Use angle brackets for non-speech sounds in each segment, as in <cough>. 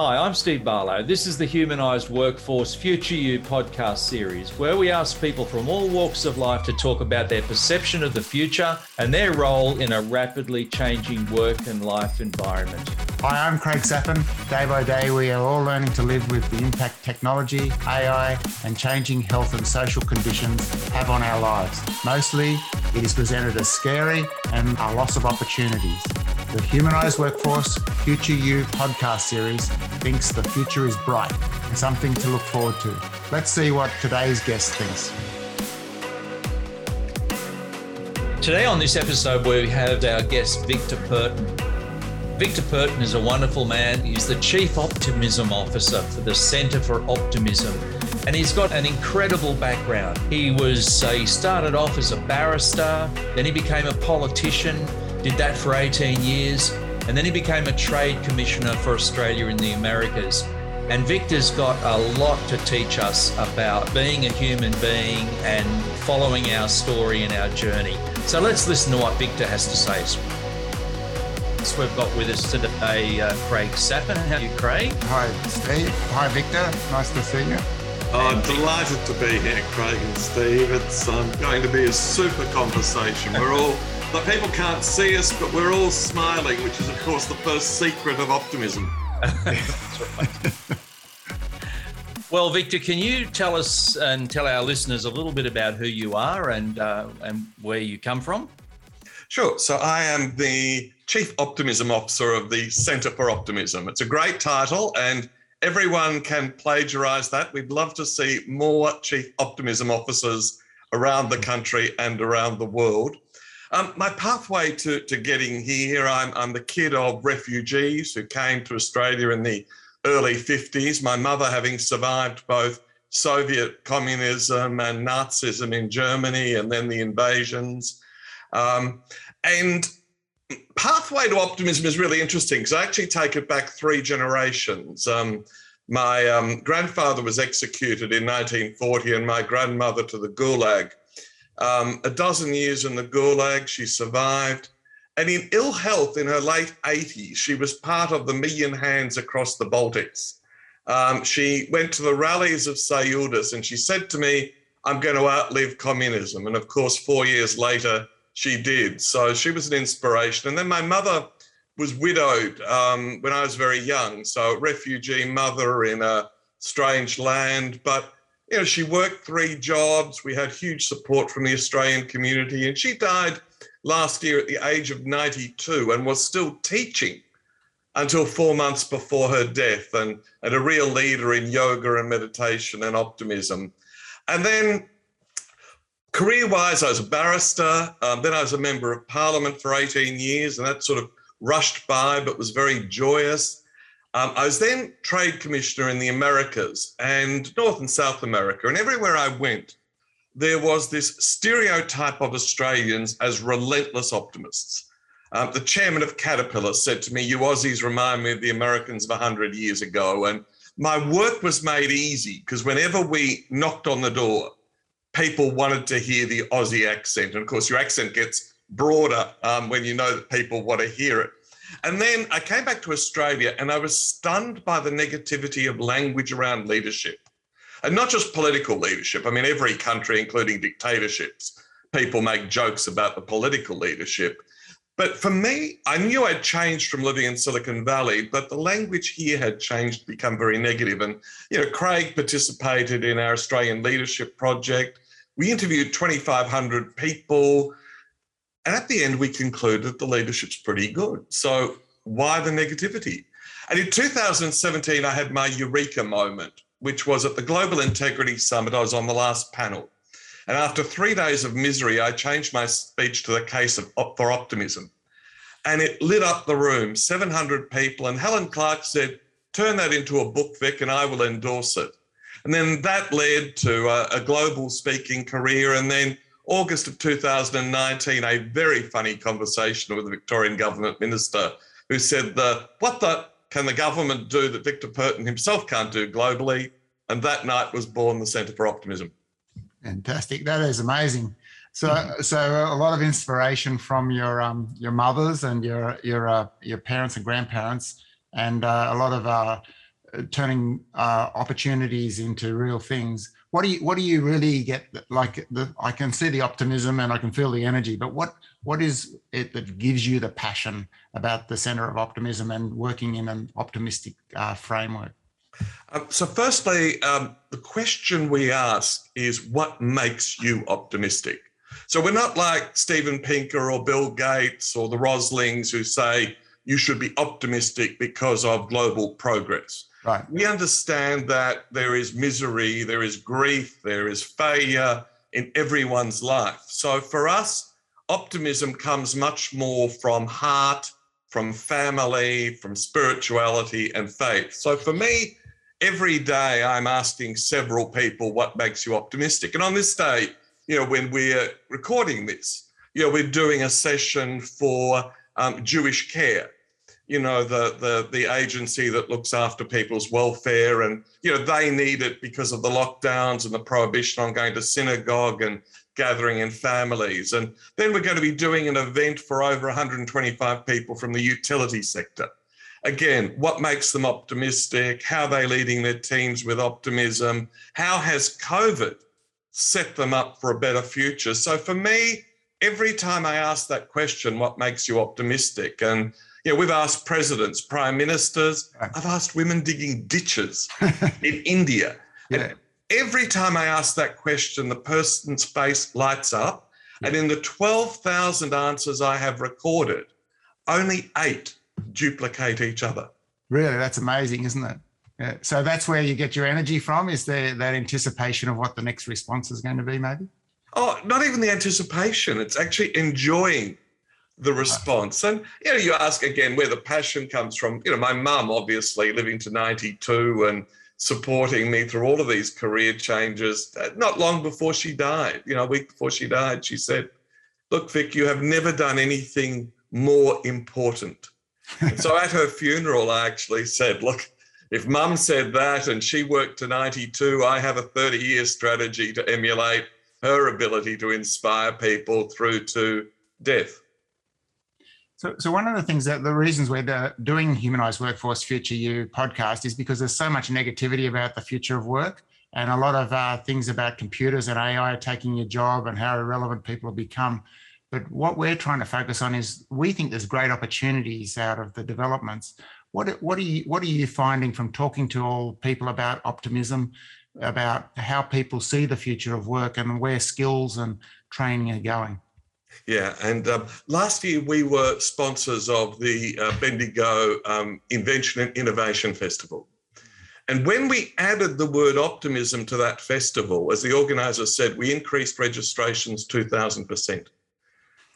Hi, I'm Steve Barlow. This is the Humanised Workforce Future You podcast series, where we ask people from all walks of life to talk about their perception of the future and their role in a rapidly changing work and life environment. Hi, I'm Craig Saphin. Day by day, we are all learning to live with the impact technology, AI, and changing health and social conditions have on our lives. Mostly, it is presented as scary and a loss of opportunities. The Humanised Workforce Future You podcast series thinks the future is bright and something to look forward to. Let's see what today's guest thinks. Today, on this episode, we have our guest, Victor Perton. Victor Perton is a wonderful man. He's the Chief Optimism Officer for the Centre for Optimism. And he's got an incredible background. He was, uh, he started off as a barrister, then he became a politician, did that for 18 years, and then he became a trade commissioner for Australia in the Americas. And Victor's got a lot to teach us about being a human being and following our story and our journey. So let's listen to what Victor has to say. So we've got with us today uh, Craig Saphin. How are you, Craig? Hi, Steve. Hi, Victor. Nice to see you. Oh, delighted to be here, Craig and Steve. It's um, going to be a super conversation. We're all the people can't see us, but we're all smiling, which is, of course, the first secret of optimism. <laughs> well, Victor, can you tell us and tell our listeners a little bit about who you are and uh, and where you come from? Sure. So I am the Chief Optimism Officer of the Centre for Optimism. It's a great title, and everyone can plagiarise that. We'd love to see more Chief Optimism Officers around the country and around the world. Um, my pathway to, to getting here, I'm, I'm the kid of refugees who came to Australia in the early 50s. My mother, having survived both Soviet communism and Nazism in Germany and then the invasions. Um, and pathway to optimism is really interesting because I actually take it back three generations. Um, my um, grandfather was executed in 1940 and my grandmother to the Gulag um, a dozen years in the Gulag, she survived. And in ill health in her late 80s, she was part of the Million Hands Across the Baltics. Um, she went to the rallies of Sąjūdis and she said to me, I'm going to outlive communism. And of course, four years later, she did. So she was an inspiration. And then my mother was widowed um, when I was very young. So, refugee mother in a strange land. But you know, she worked three jobs. We had huge support from the Australian community, and she died last year at the age of 92 and was still teaching until four months before her death, and, and a real leader in yoga and meditation and optimism. And then career wise, I was a barrister. Um, then I was a member of parliament for 18 years, and that sort of rushed by, but was very joyous. Um, I was then trade commissioner in the Americas and North and South America. And everywhere I went, there was this stereotype of Australians as relentless optimists. Um, the chairman of Caterpillar said to me, You Aussies remind me of the Americans of 100 years ago. And my work was made easy because whenever we knocked on the door, people wanted to hear the Aussie accent. And of course, your accent gets broader um, when you know that people want to hear it. And then I came back to Australia and I was stunned by the negativity of language around leadership. And not just political leadership. I mean, every country, including dictatorships, people make jokes about the political leadership. But for me, I knew I'd changed from living in Silicon Valley, but the language here had changed, become very negative. And, you know, Craig participated in our Australian Leadership Project. We interviewed 2,500 people. And at the end, we concluded the leadership's pretty good. So why the negativity? And in 2017, I had my eureka moment, which was at the Global Integrity Summit. I was on the last panel. And after three days of misery, I changed my speech to the case of, for optimism. And it lit up the room, 700 people. And Helen Clark said, Turn that into a book, Vic, and I will endorse it. And then that led to a, a global speaking career. And then August of 2019, a very funny conversation with the Victorian government minister who said, the, What the can the government do that Victor Perton himself can't do globally? And that night was born the Centre for Optimism. Fantastic. That is amazing. So, mm-hmm. so a lot of inspiration from your um, your mothers and your your uh, your parents and grandparents, and uh, a lot of uh, turning uh, opportunities into real things. What do you what do you really get? Like the I can see the optimism and I can feel the energy, but what what is it that gives you the passion about the Center of Optimism and working in an optimistic uh, framework? Um, so, firstly, um, the question we ask is what makes you optimistic? So, we're not like Steven Pinker or Bill Gates or the Roslings who say you should be optimistic because of global progress. Right. We understand that there is misery, there is grief, there is failure in everyone's life. So, for us, optimism comes much more from heart, from family, from spirituality and faith. So, for me, every day I'm asking several people what makes you optimistic. And on this day, you know, when we're recording this, you know, we're doing a session for um, Jewish Care, you know, the, the the agency that looks after people's welfare, and you know, they need it because of the lockdowns and the prohibition on going to synagogue and gathering in families. And then we're going to be doing an event for over 125 people from the utility sector again, what makes them optimistic? How are they leading their teams with optimism? How has COVID set them up for a better future? So for me, every time I ask that question, what makes you optimistic? And you know, we've asked presidents, prime ministers, I've asked women digging ditches <laughs> in India. Yeah. And every time I ask that question, the person's face lights up. Yeah. And in the 12,000 answers I have recorded, only eight duplicate each other. Really, that's amazing, isn't it? Yeah. So that's where you get your energy from. Is there that anticipation of what the next response is going to be, maybe? Oh, not even the anticipation. It's actually enjoying the response. And you know, you ask again where the passion comes from. You know, my mum obviously living to 92 and supporting me through all of these career changes. Uh, not long before she died, you know, a week before she died, she said, "Look, Vic, you have never done anything more important so at her funeral, I actually said, look, if mum said that and she worked to 92, I have a 30 year strategy to emulate her ability to inspire people through to death. So, so one of the things that the reasons we're doing Humanized Workforce Future You podcast is because there's so much negativity about the future of work and a lot of uh, things about computers and AI taking your job and how irrelevant people have become. But what we're trying to focus on is we think there's great opportunities out of the developments. What, what, are you, what are you finding from talking to all people about optimism, about how people see the future of work and where skills and training are going? Yeah, and um, last year we were sponsors of the uh, Bendigo um, Invention and Innovation Festival. And when we added the word optimism to that festival, as the organizer said, we increased registrations 2,000%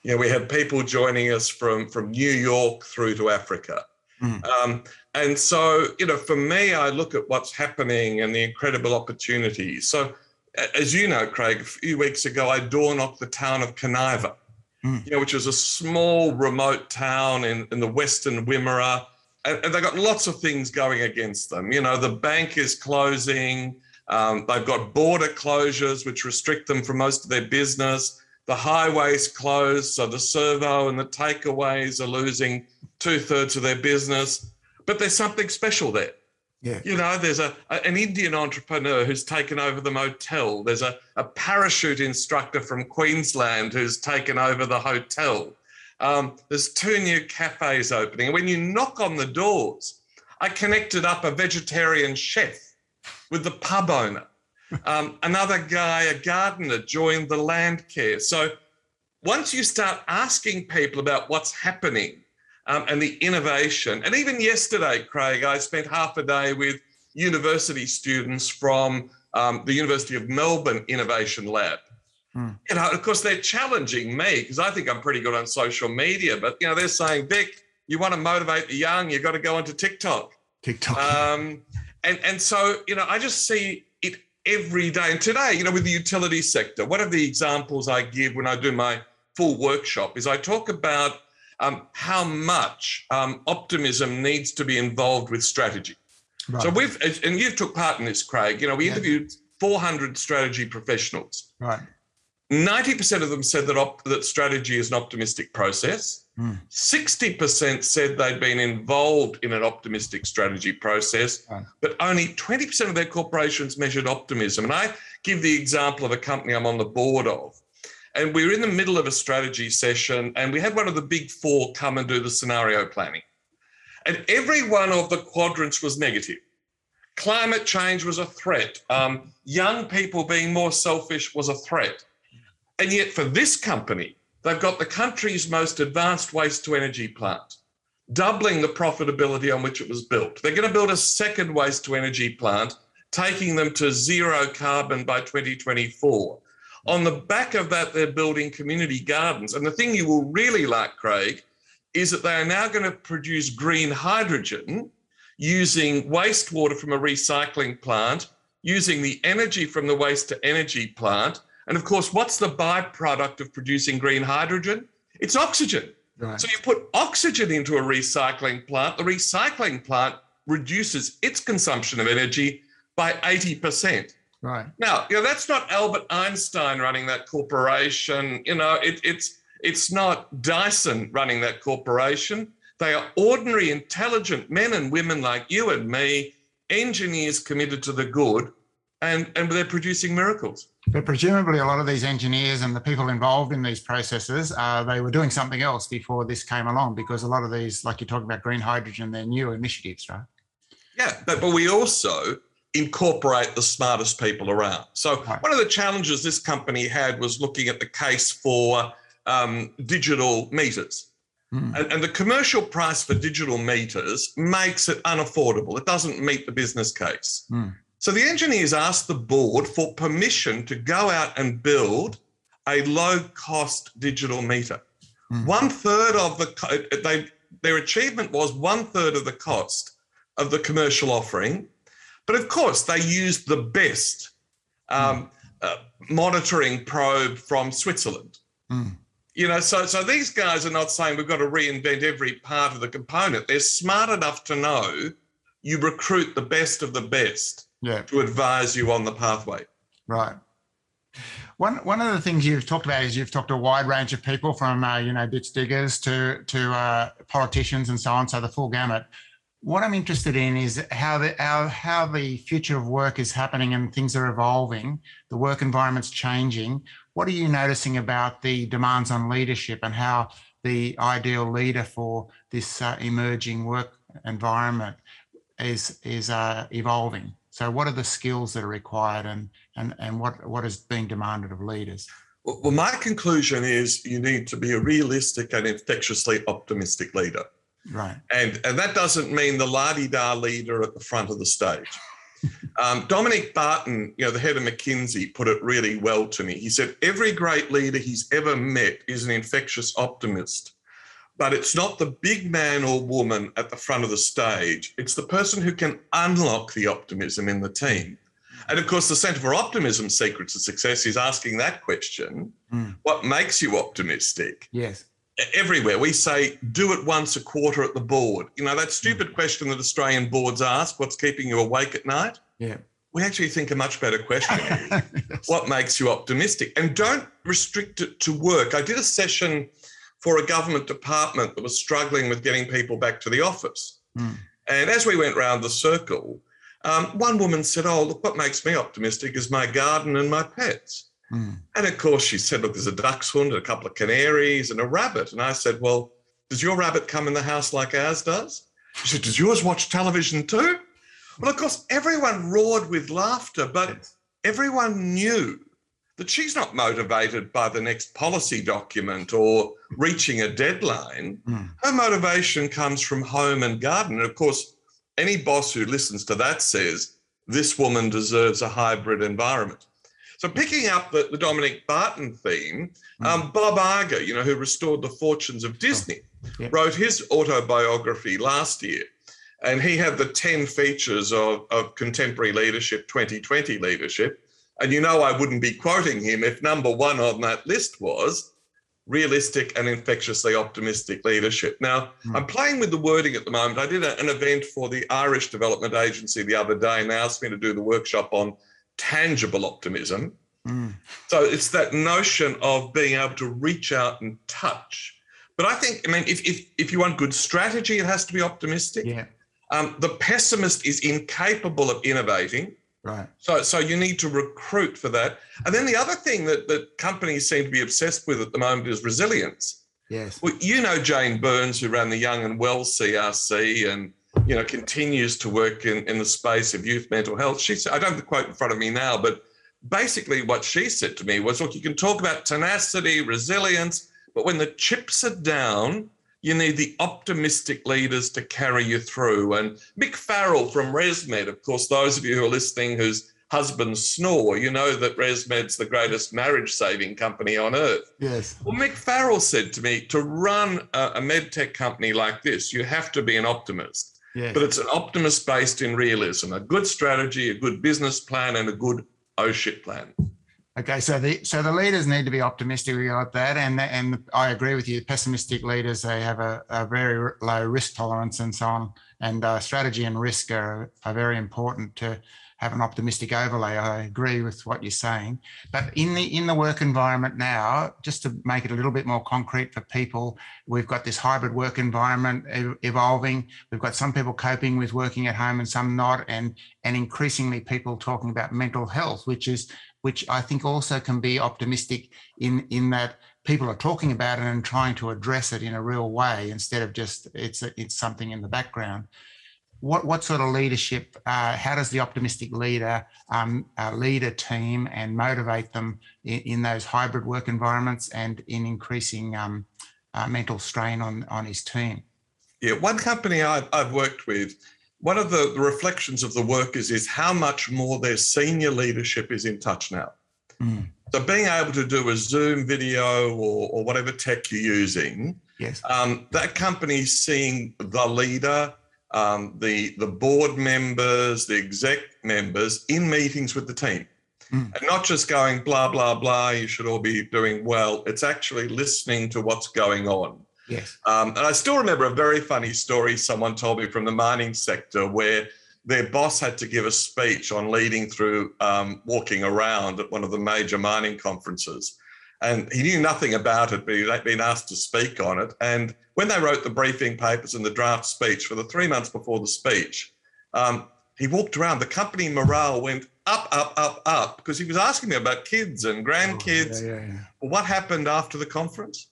you know, we had people joining us from from New York through to Africa. Mm. Um, and so, you know, for me, I look at what's happening and the incredible opportunities. So, as you know, Craig, a few weeks ago, I door knocked the town of Kaniva, mm. you know, which is a small, remote town in, in the western Wimmera. And, and they've got lots of things going against them. You know, the bank is closing. Um, they've got border closures, which restrict them from most of their business the highways closed, so the servo and the takeaways are losing two thirds of their business. But there's something special there. Yeah. You know, there's a, a, an Indian entrepreneur who's taken over the motel. There's a, a parachute instructor from Queensland who's taken over the hotel. Um, there's two new cafes opening. And when you knock on the doors, I connected up a vegetarian chef with the pub owner. <laughs> Um, another guy, a gardener, joined the land care. So once you start asking people about what's happening um, and the innovation, and even yesterday, Craig, I spent half a day with university students from um, the University of Melbourne Innovation Lab. Hmm. You know, of course, they're challenging me because I think I'm pretty good on social media, but you know, they're saying, Vic, you want to motivate the young, you've got to go onto TikTok. TikTok. Um, and and so you know, I just see it every day. And today, you know, with the utility sector, one of the examples I give when I do my full workshop is I talk about um, how much um, optimism needs to be involved with strategy. Right. So we've, and you took part in this, Craig. You know, we yeah. interviewed 400 strategy professionals. Right. 90% of them said that, op- that strategy is an optimistic process. Mm. 60% said they'd been involved in an optimistic strategy process, Right. but only 20% of their corporations measured optimism. And I give the example of a company I'm on the board of. And we were in the middle of a strategy session, and we had one of the big four come and do the scenario planning. And every one of the quadrants was negative. Climate change was a threat. Um, young people being more selfish was a threat. And yet, for this company, they've got the country's most advanced waste to energy plant, doubling the profitability on which it was built. They're going to build a second waste to energy plant, taking them to zero carbon by 2024. On the back of that, they're building community gardens. And the thing you will really like, Craig, is that they are now going to produce green hydrogen using wastewater from a recycling plant, using the energy from the waste to energy plant. And of course, what's the byproduct of producing green hydrogen? It's oxygen. Right. So you put oxygen into a recycling plant, the recycling plant reduces its consumption of energy by 80%. Right. Now, you know, that's not Albert Einstein running that corporation. You know, it, it's it's not Dyson running that corporation. They are ordinary, intelligent men and women like you and me, engineers committed to the good, and, and they're producing miracles. But presumably, a lot of these engineers and the people involved in these processes, uh, they were doing something else before this came along because a lot of these, like you talk about green hydrogen, they're new initiatives, right? Yeah, but, but we also incorporate the smartest people around. So Right. one of the challenges this company had was looking at the case for um, digital meters. Hmm. And, and the commercial price for digital meters makes it unaffordable. It doesn't meet the business case. Hmm. So the engineers asked the board for permission to go out and build a low cost digital meter. Hmm. One third of the, co- they, their achievement was one third of the cost of the commercial offering. But of course, they used the best um, uh, monitoring probe from Switzerland. Hmm. You know, so so these guys are not saying we've got to reinvent every part of the component. They're smart enough to know you recruit the best of the best Yeah, to advise you on the pathway. right. One one of the things you've talked about is you've talked to a wide range of people from uh, you know ditch diggers to to uh, politicians and so on, so the full gamut. What I'm interested in is how the how, how the future of work is happening and things are evolving. The work environment's changing. What are you noticing about the demands on leadership and how the ideal leader for this uh, emerging work environment is is uh, evolving? So, what are the skills that are required, and and and what what is being demanded of leaders? Well, well, my conclusion is you need to be a realistic and infectiously optimistic leader. Right. And, and that doesn't mean the la-di-da leader at the front of the stage. <laughs> Um, Dominic Barton, you know, the head of McKinsey, put it really well to me. He said, every great leader he's ever met is an infectious optimist, but it's not the big man or woman at the front of the stage. It's the person who can unlock the optimism in the team. And of course, the Centre for Optimism Secrets of Success is asking that question Mm. what makes you optimistic? Yes. Everywhere. We say, do it once a quarter at the board. You know, that stupid question that Australian boards ask, what's keeping you awake at night? Yeah. We actually think a much better question <laughs> is, what makes you optimistic? And don't restrict it to work. I did a session for a government department that was struggling with getting people back to the office. Mm. And as we went round the circle, um, one woman said, Oh, look, what makes me optimistic is my garden and my pets. Mm. And of course, she said, Look, there's a duck's and a couple of canaries, and a rabbit. And I said, Well, does your rabbit come in the house like ours does? She said, Does yours watch television too? Well, of course, everyone roared with laughter, but everyone knew that she's not motivated by the next policy document or reaching a deadline. Mm. Her motivation comes from home and garden. And of course, any boss who listens to that says this woman deserves a hybrid environment. So, picking up the, the Dominic Barton theme, um, Bob Iger, you know, who restored the fortunes of Disney, Yeah. wrote his autobiography last year. And he had the 10 features of, of contemporary leadership, 2020 leadership. And you know, I wouldn't be quoting him if number one on that list was realistic and infectiously optimistic leadership. Now, Hmm. I'm playing with the wording at the moment. I did a- an event for the Irish Development Agency the other day, and they asked me to do the workshop on tangible optimism. Mm. So it's that notion of being able to reach out and touch. But I think, I mean, if, if, if you want good strategy, it has to be optimistic. Yeah. Um, the pessimist is incapable of innovating. Right. So, so you need to recruit for that. And then the other thing that, that companies seem to be obsessed with at the moment is resilience. Yes. Well, you know Jane Burns, who ran the Young and Well CRC and you know continues to work in, in the space of youth mental health. She said, I don't have the quote in front of me now, but basically what she said to me was, look, you can talk about tenacity, resilience, but when the chips are down, you need the optimistic leaders to carry you through. And Mick Farrell from ResMed, of course, those of you who are listening whose husbands snore, you know that ResMed's the greatest marriage saving company on earth. Yes. Well, Mick Farrell said to me, to run a, a med tech company like this, you have to be an optimist. Yes. But it's an optimist based in realism, a good strategy, a good business plan, and a good oh shit plan. Okay, so the so the leaders need to be optimistic about that, and and I agree with you. Pessimistic leaders they have a, a very low risk tolerance and so on, and uh, strategy and risk are, are very important to have an optimistic overlay. I agree with what you're saying, but in the in the work environment now, just to make it a little bit more concrete for people, we've got this hybrid work environment evolving. We've got some people coping with working at home and some not, and and increasingly people talking about mental health, which is which I think also can be optimistic in in that people are talking about it and trying to address it in a real way instead of just it's a, it's something in the background what what sort of leadership? Uh, how does the optimistic leader um, uh, lead a team and motivate them in, in, those hybrid work environments and in increasing um, uh, mental strain on on his team? Yeah, one company I've, I've worked with. One of the, the reflections of the workers is how much more their senior leadership is in touch now. Mm. So being able to do a Zoom video or, or whatever tech you're using, yes, um, that company's seeing the leader, um, the the board members, the exec members in meetings with the team, mm. and not just going blah blah blah. You should all be doing well. It's actually listening to what's going on. Yes. Um, and I still remember a very funny story someone told me from the mining sector where their boss had to give a speech on leading through um, walking around at one of the major mining conferences. And he knew nothing about it, but he'd been asked to speak on it. And when they wrote the briefing papers and the draft speech for the three months before the speech, um, he walked around. The company morale went up, up, up, up because he was asking me about kids and grandkids. Oh, yeah, yeah, yeah. Well, what happened after the conference?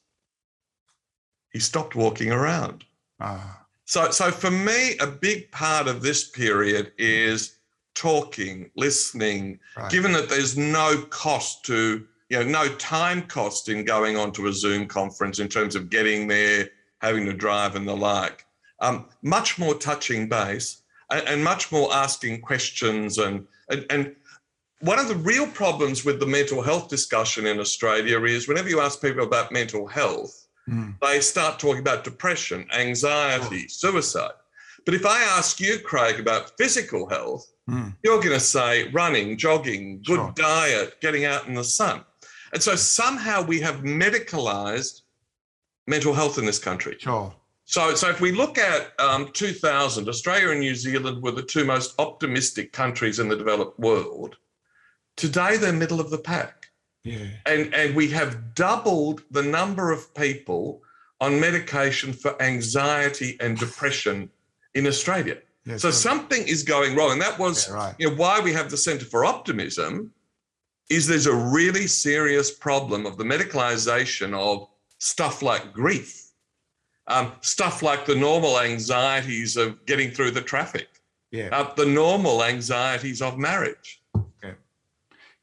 He stopped walking around. Ah. So, so for me, a big part of this period is talking, listening. Right. Given that there's no cost to, you know, no time cost in going onto a Zoom conference in terms of getting there, having to drive and the like. Um, much more touching base and, and, much more asking questions. And, and, and one of the real problems with the mental health discussion in Australia is whenever you ask people about mental health, mm. they start talking about depression, anxiety, oh. suicide. But if I ask you, Craig, about physical health, mm. you're going to say running, jogging, good sure. diet, getting out in the sun. And so somehow we have medicalized mental health in this country. Sure. So, so if we look at um, 2000, Australia and New Zealand were the two most optimistic countries in the developed world. Today, they're middle of the pack. Yeah. And, and we have doubled the number of people on medication for anxiety and depression in Australia. Yeah, so something is going wrong. And that was yeah, right. you know, why we have the Centre for Optimism is there's a really serious problem of the medicalization of stuff like grief, um, stuff like the normal anxieties of getting through the traffic, yeah. uh, the normal anxieties of marriage. Yeah,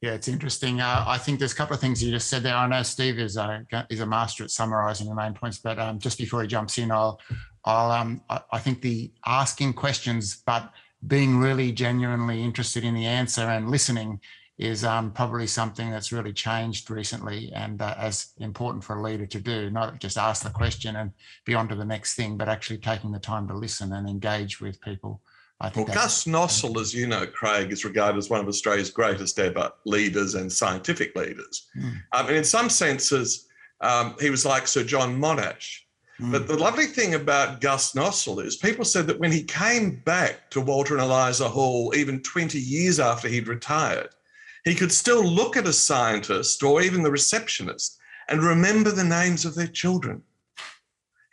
yeah it's interesting. Uh, I think there's a couple of things you just said there. I know Steve is a, is a master at summarising the main points, but um, just before he jumps in, I'll, I'll um, I, I think the asking questions, but being really genuinely interested in the answer and listening is um, probably something that's really changed recently and uh, as important for a leader to do, not just ask the question and be on to the next thing, but actually taking the time to listen and engage with people. I think well, Gus Nossal, as you know, Craig, is regarded as one of Australia's greatest ever leaders and scientific leaders. Mm. Um, and in some senses, um, he was like Sir John Monash. Mm. But the lovely thing about Gus Nossal is people said that when he came back to Walter and Eliza Hall, even 20 years after he'd retired, he could still look at a scientist or even the receptionist and remember the names of their children.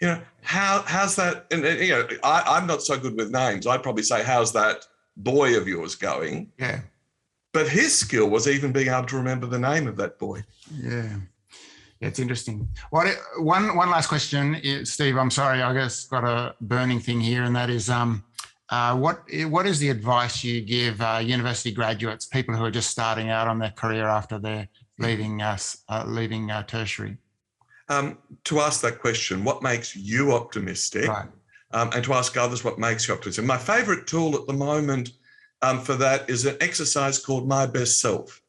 You know, how how's that? And you know, I, I'm not so good with names. I'd probably say, "How's that boy of yours going?" Yeah. But his skill was even being able to remember the name of that boy. Yeah. Yeah, it's interesting. What one one last question, Steve? I'm sorry, I guess got a burning thing here, and that is, um, uh, what what is the advice you give uh, university graduates, people who are just starting out on their career after they're leaving us, uh, leaving uh, tertiary? Um, to ask that question, what makes you optimistic? Right. Um, and to ask others what makes you optimistic. My favorite tool at the moment um, for that is an exercise called My Best Self.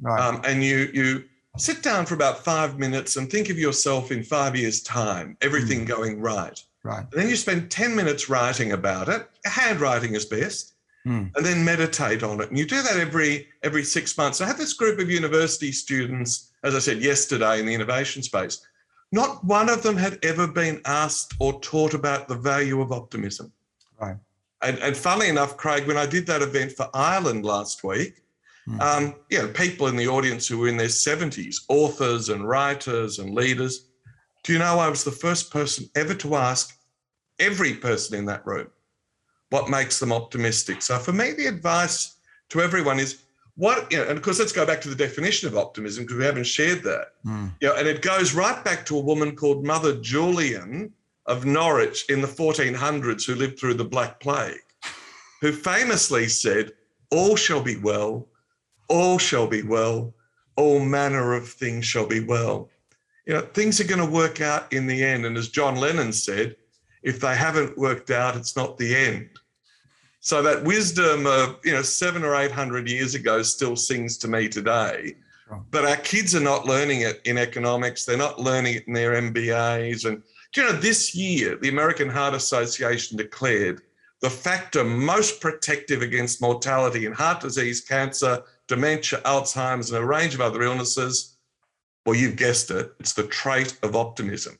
Right. Um, and you you sit down for about five minutes and think of yourself in five years' time, everything Mm. going right. Right. And then you spend 10 minutes writing about it. Handwriting is best. Mm. And then meditate on it. And you do that every every six months. I had this group of university students, as I said yesterday, in the innovation space. Not one of them had ever been asked or taught about the value of optimism. Right. And, and funnily enough, Craig, when I did that event for Ireland last week, Mm. um, you know, people in the audience who were in their 70s, authors and writers and leaders, do you know I was the first person ever to ask every person in that room what makes them optimistic? So for me, the advice to everyone is what, you know, and of course, let's go back to the definition of optimism because we haven't shared that. Mm. You know, and it goes right back to a woman called Mother Julian of Norwich in the 1400s who lived through the Black Plague, who famously said, All shall be well, all shall be well, all manner of things shall be well. You know, things are going to work out in the end. And as John Lennon said, if they haven't worked out, it's not the end. So that wisdom of, you know, seven or 800 years ago still sings to me today. Sure. But our kids are not learning it in economics. They're not learning it in their MBAs. And you know, this year, the American Heart Association declared the factor most protective against mortality in heart disease, cancer, dementia, Alzheimer's, and a range of other illnesses. Well, you've guessed it, it's the trait of optimism.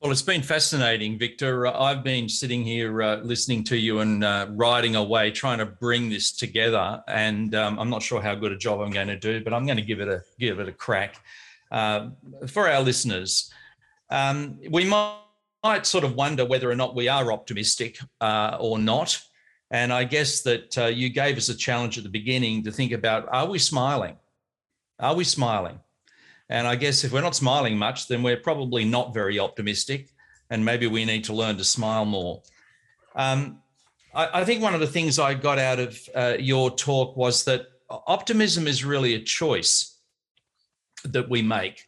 Well, it's been fascinating, Victor. Uh, I've been sitting here uh, listening to you and uh, writing away, trying to bring this together. And um, I'm not sure how good a job I'm going to do, but I'm going to give it a give it a crack. Uh, for our listeners, um, we might, might sort of wonder whether or not we are optimistic uh, or not. And I guess that uh, you gave us a challenge at the beginning to think about: Are we smiling? Are we smiling? And I guess if we're not smiling much, then we're probably not very optimistic, and maybe we need to learn to smile more. Um, I, I, think one of the things I got out of uh, your talk was that optimism is really a choice that we make.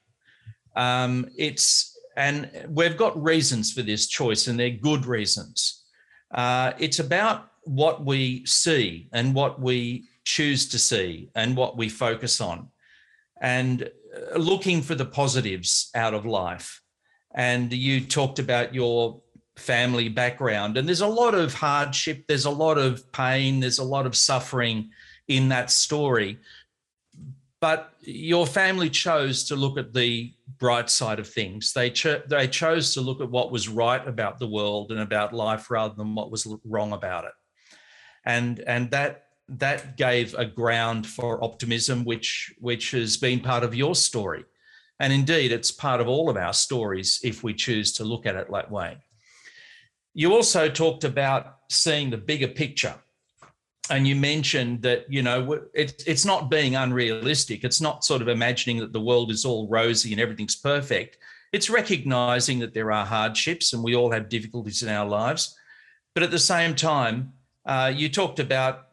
Um, it's and we've got reasons for this choice, and they're good reasons. Uh, it's about what we see and what we choose to see and what we focus on. And uh, looking for the positives out of life. And you talked about your family background, and there's a lot of hardship, there's a lot of pain, there's a lot of suffering in that story. But your family chose to look at the bright side of things. They, cho- they chose to look at what was right about the world and about life rather than what was wrong about it. And, and that that gave a ground for optimism, which which has been part of your story, and indeed it's part of all of our stories if we choose to look at it that way. You also talked about seeing the bigger picture, and you mentioned that you know it, it's not being unrealistic. It's not sort of imagining that the world is all rosy and everything's perfect. It's recognizing that there are hardships and we all have difficulties in our lives, but at the same time. Uh, you talked about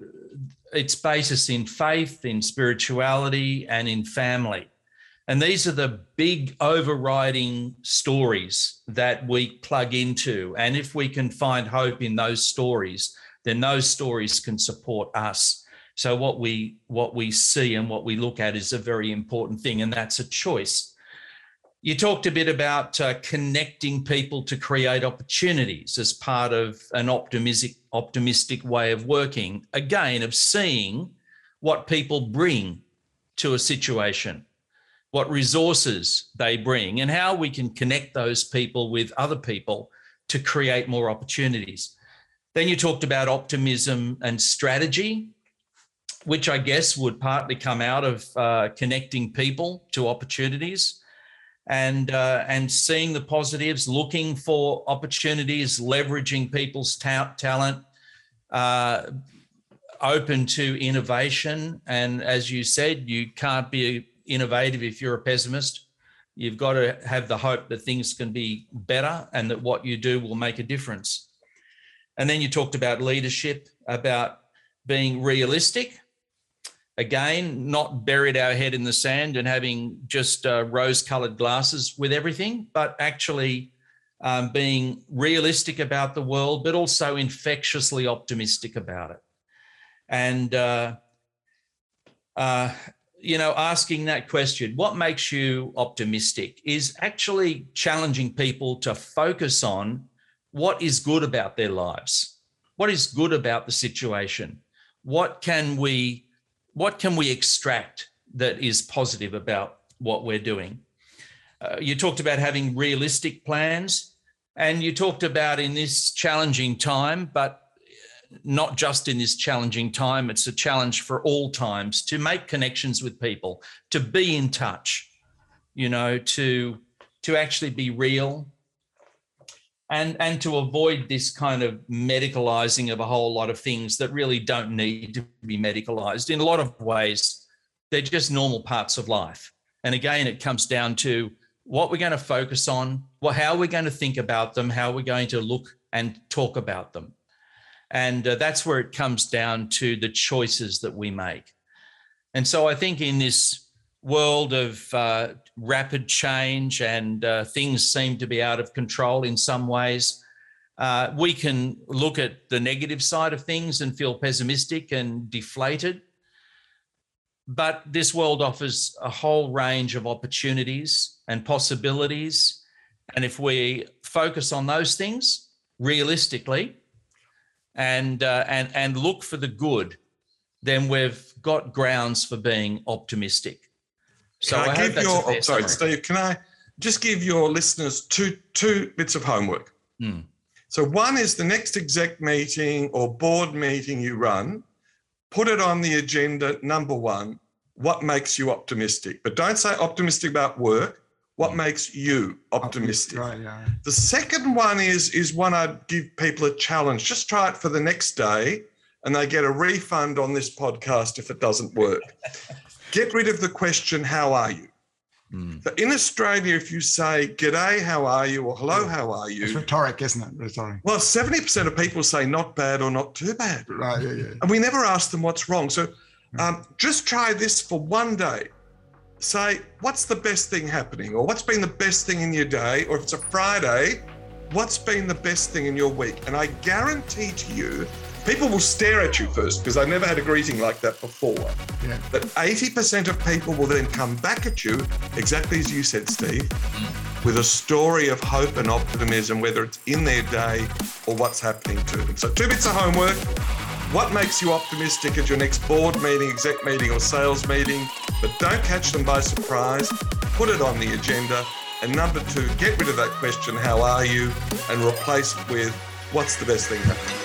its basis in faith, in spirituality, and in family. And these are the big overriding stories that we plug into. And if we can find hope in those stories, then those stories can support us. So what we what we see and what we look at is a very important thing, and that's a choice. You talked a bit about uh, connecting people to create opportunities as part of an optimistic optimistic way of working. Again, of seeing what people bring to a situation, what resources they bring, and how we can connect those people with other people to create more opportunities. Then you talked about optimism and strategy. which I guess would partly come out of uh, connecting people to opportunities and uh, and seeing the positives, looking for opportunities, leveraging people's ta- talent, uh, open to innovation. And as you said, you can't be innovative if you're a pessimist. You've got to have the hope that things can be better and that what you do will make a difference. And then you talked about leadership, about being realistic again, not buried our head in the sand and having just uh, rose colored glasses with everything, but actually um, being realistic about the world, but also infectiously optimistic about it. And, uh, uh, you know, asking that question, what makes you optimistic, is actually challenging people to focus on what is good about their lives, what is good about the situation, what can we what can we extract that is positive about what we're doing? Uh, you talked about having realistic plans, and you talked about in this challenging time, but not just in this challenging time, it's a challenge for all times to make connections with people, to be in touch, you know, to to actually be real, and and to avoid this kind of medicalizing of a whole lot of things that really don't need to be medicalized. In a lot of ways they're just normal parts of life. And again it comes down to what we're going to focus on well how we're going to think about them how we're going to look and talk about them. And uh, that's where it comes down to the choices that we make. And so i think in this world of uh, rapid change and uh, things seem to be out of control in some ways, uh, we can look at the negative side of things and feel pessimistic and deflated. But this world offers a whole range of opportunities and possibilities. And if we focus on those things realistically and, uh, and, and look for the good, then we've got grounds for being optimistic. So can I, I give your oh, sorry, Steve, can I just give your listeners two two bits of homework? Hmm. So one is the next exec meeting or board meeting you run, put it on the agenda number one, what makes you optimistic? But don't say optimistic about work. What hmm. makes you optimistic? Right, yeah. The second one is is one I'd give people a challenge. Just try it for the next day and they get a refund on this podcast if it doesn't work. <laughs> get rid of the question, how are you? Mm. But in Australia, if you say, G'day, how are you? or Hello, how are you? It's rhetoric, isn't it? Rhetoric. Well, 70% of people say not bad or not too bad. Right, yeah, yeah. And we never ask them what's wrong. So um, just try this for one day. Say, what's the best thing happening? Or what's been the best thing in your day? Or if it's a Friday, what's been the best thing in your week? And I guarantee to you, people will stare at you first because I never had a greeting like that before. Yeah. But 80% of people will then come back at you, exactly as you said, Steve, with a story of hope and optimism, whether it's in their day or what's happening to them. So, two bits of homework. What makes you optimistic at your next board meeting, exec meeting, or sales meeting? But don't catch them by surprise. Put it on the agenda. And number two, get rid of that question, how are you? And replace it with, what's the best thing happening?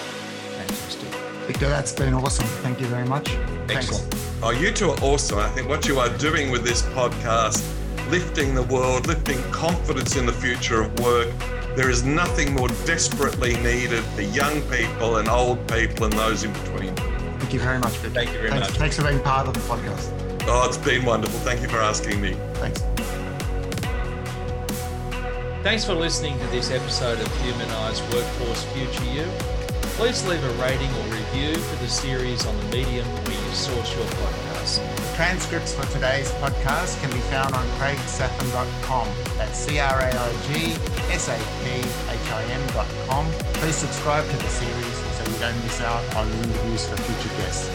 Victor, that's been awesome. Thank you very much. Excellent. Thanks. Oh, you two are awesome. I think what you are doing with this podcast, lifting the world, lifting confidence in the future of work, there is nothing more desperately needed for young people and old people and those in between. Thank you very much, Victor. Thank you very thanks, much. Thanks for being part of the podcast. Oh, it's been wonderful. Thank you for asking me. Thanks. Thanks for listening to this episode of Humanized Workforce Future You. Please leave a rating or review for the series on the medium where you source your podcast. Transcripts for today's podcast can be found on craigsaphin.com. That's C-R-A-I-G-S-A-P-H-I-M.com. Please subscribe to the series so you don't miss out on new reviews for future guests.